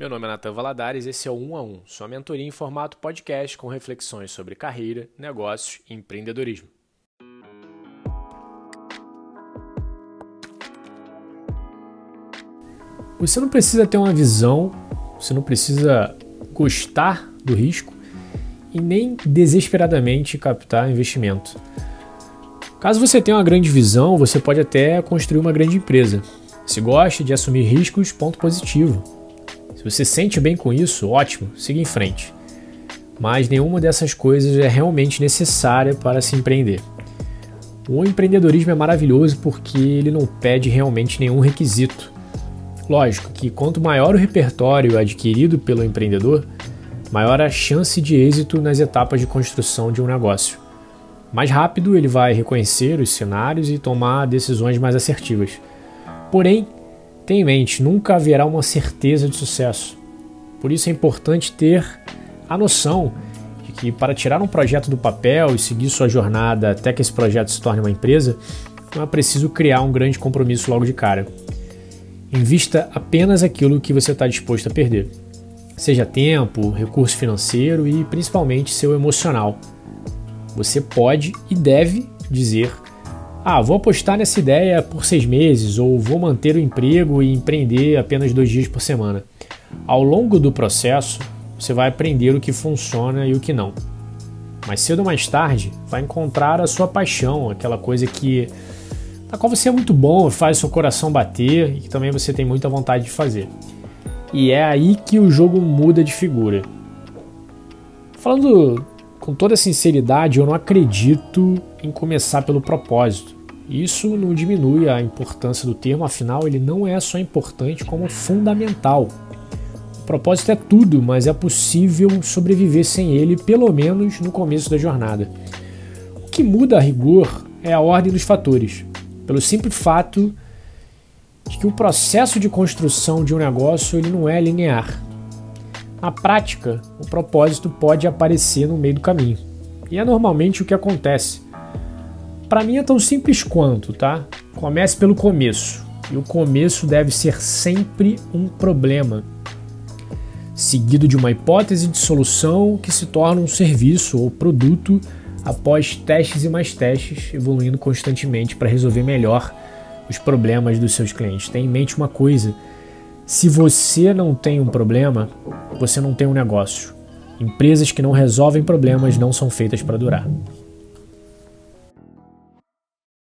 Meu nome é Natan Valadares, esse é o 1 a 1, sua mentoria em formato podcast com reflexões sobre carreira, negócios e empreendedorismo. Você não precisa ter uma visão, você não precisa gostar do risco e nem desesperadamente captar investimento. Caso você tenha uma grande visão, você pode até construir uma grande empresa. Se gosta de assumir riscos, ponto positivo. Se você sente bem com isso, ótimo, siga em frente. Mas nenhuma dessas coisas é realmente necessária para se empreender. O empreendedorismo é maravilhoso porque ele não pede realmente nenhum requisito. Lógico que quanto maior o repertório adquirido pelo empreendedor, maior a chance de êxito nas etapas de construção de um negócio. Mais rápido ele vai reconhecer os cenários e tomar decisões mais assertivas. Porém, tenha em mente, nunca haverá uma certeza de sucesso. Por isso é importante ter a noção de que para tirar um projeto do papel e seguir sua jornada até que esse projeto se torne uma empresa, não é preciso criar um grande compromisso logo de cara. Invista apenas aquilo que você está disposto a perder. Seja tempo, recurso financeiro e principalmente seu emocional. Você pode e deve dizer: Ah, vou apostar nessa ideia por seis meses, ou vou manter o emprego e empreender apenas dois dias por semana. Ao longo do processo, você vai aprender o que funciona e o que não. Mais cedo ou mais tarde, vai encontrar a sua paixão, aquela coisa que na qual você é muito bom, faz seu coração bater e que também você tem muita vontade de fazer. E é aí que o jogo muda de figura. Falando com toda sinceridade, eu não acredito em começar pelo propósito. Isso não diminui a importância do termo, afinal, ele não é só importante como fundamental. O propósito é tudo, mas é possível sobreviver sem ele, pelo menos no começo da jornada. O que muda a rigor é a ordem dos fatores pelo simples fato de que o processo de construção de um negócio ele não é linear. Na prática, o propósito pode aparecer no meio do caminho. E é normalmente o que acontece. Para mim é tão simples quanto, tá? Comece pelo começo. E o começo deve ser sempre um problema, seguido de uma hipótese de solução que se torna um serviço ou produto após testes e mais testes, evoluindo constantemente para resolver melhor os problemas dos seus clientes. Tenha em mente uma coisa: se você não tem um problema, você não tem um negócio. Empresas que não resolvem problemas não são feitas para durar.